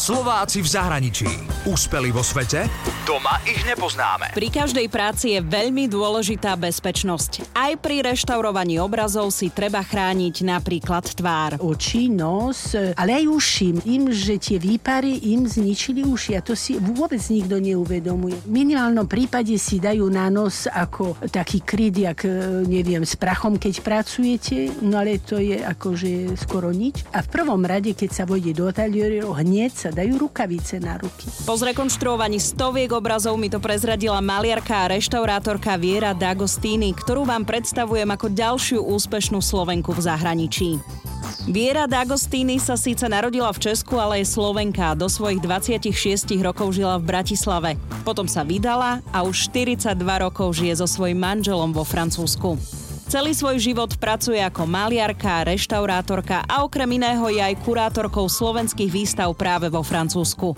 Slováci v zahraničí. Úspeli vo svete? Doma ich nepoznáme. Pri každej práci je veľmi dôležitá bezpečnosť. Aj pri reštaurovaní obrazov si treba chrániť napríklad tvár. Oči, nos, ale aj uši. Im, že tie výpary im zničili uši a to si vôbec nikto neuvedomuje. V minimálnom prípade si dajú na nos ako taký kryt, jak neviem, s prachom, keď pracujete, no ale to je akože skoro nič. A v prvom rade, keď sa vojde do ateliéru, hneď sa dajú rukavice na ruky. Po zrekonštruovaní stoviek obrazov mi to prezradila maliarka a reštaurátorka Viera D'Agostini, ktorú vám predstavujem ako ďalšiu úspešnú Slovenku v zahraničí. Viera D'Agostini sa síce narodila v Česku, ale je Slovenka a do svojich 26 rokov žila v Bratislave. Potom sa vydala a už 42 rokov žije so svojím manželom vo Francúzsku. Celý svoj život pracuje ako maliarka, reštaurátorka a okrem iného je aj kurátorkou slovenských výstav práve vo Francúzsku.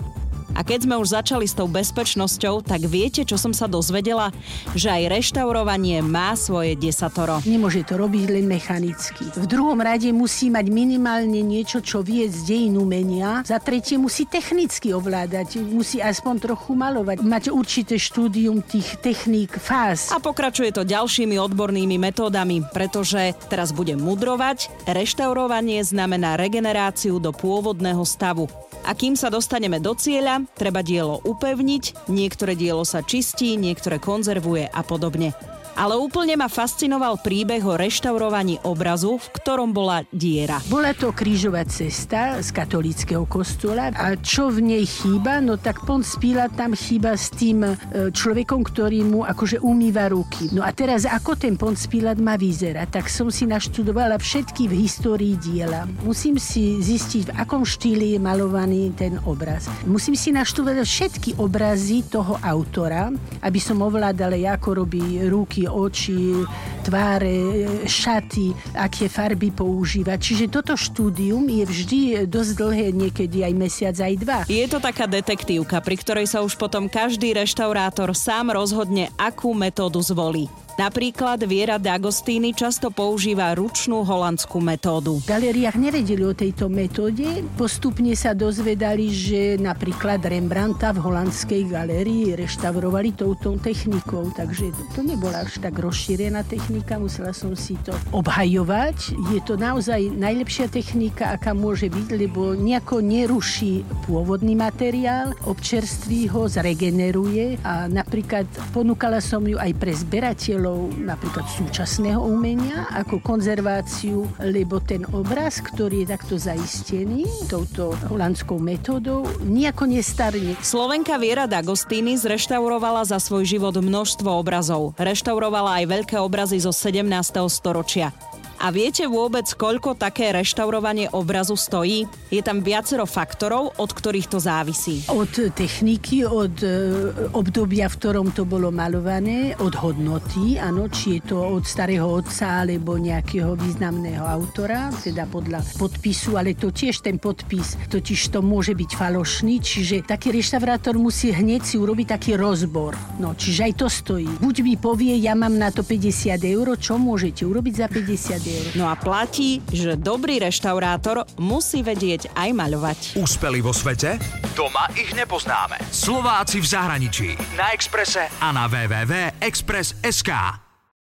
A keď sme už začali s tou bezpečnosťou, tak viete, čo som sa dozvedela? Že aj reštaurovanie má svoje desatoro. Nemôže to robiť len mechanicky. V druhom rade musí mať minimálne niečo, čo vie z dejín umenia. Za tretie musí technicky ovládať, musí aspoň trochu malovať. Mať určité štúdium tých techník, fáz. A pokračuje to ďalšími odbornými metódami, pretože teraz budem mudrovať. Reštaurovanie znamená regeneráciu do pôvodného stavu. A kým sa dostaneme do cieľa, treba dielo upevniť, niektoré dielo sa čistí, niektoré konzervuje a podobne ale úplne ma fascinoval príbeh o reštaurovaní obrazu, v ktorom bola diera. Bola to krížová cesta z katolického kostola a čo v nej chýba, no tak Pont Spíla tam chýba s tým e, človekom, ktorý mu akože umýva ruky. No a teraz ako ten Pont Spílat má vyzerať, tak som si naštudovala všetky v histórii diela. Musím si zistiť, v akom štýle je malovaný ten obraz. Musím si naštudovať všetky obrazy toho autora, aby som ovládala, ako robí ruky, oči, tváre, šaty, aké farby používať. Čiže toto štúdium je vždy dosť dlhé, niekedy aj mesiac, aj dva. Je to taká detektívka, pri ktorej sa už potom každý reštaurátor sám rozhodne, akú metódu zvolí. Napríklad Viera D'Agostini často používa ručnú holandskú metódu. V galeriách nevedeli o tejto metóde. Postupne sa dozvedali, že napríklad Rembrandta v holandskej galérii reštaurovali touto technikou. Takže to nebola až tak rozšírená technika, musela som si to obhajovať. Je to naozaj najlepšia technika, aká môže byť, lebo nejako neruší pôvodný materiál, občerství ho, zregeneruje a napríklad ponúkala som ju aj pre zberateľov učiteľov napríklad súčasného umenia ako konzerváciu, lebo ten obraz, ktorý je takto zaistený touto holandskou metódou, nejako nestarne. Slovenka Viera D'Agostini zreštaurovala za svoj život množstvo obrazov. Reštaurovala aj veľké obrazy zo 17. storočia. A viete vôbec, koľko také reštaurovanie obrazu stojí? Je tam viacero faktorov, od ktorých to závisí. Od techniky, od e, obdobia, v ktorom to bolo malované, od hodnoty, áno, či je to od starého otca alebo nejakého významného autora, teda podľa podpisu, ale to tiež ten podpis, totiž to môže byť falošný, čiže taký reštaurátor musí hneď si urobiť taký rozbor. No, čiže aj to stojí. Buď mi povie, ja mám na to 50 eur, čo môžete urobiť za 50 eur? No a platí, že dobrý reštaurátor musí vedieť aj maľovať. Úspeli vo svete? Doma ich nepoznáme. Slováci v zahraničí. Na Exprese a na www.express.sk.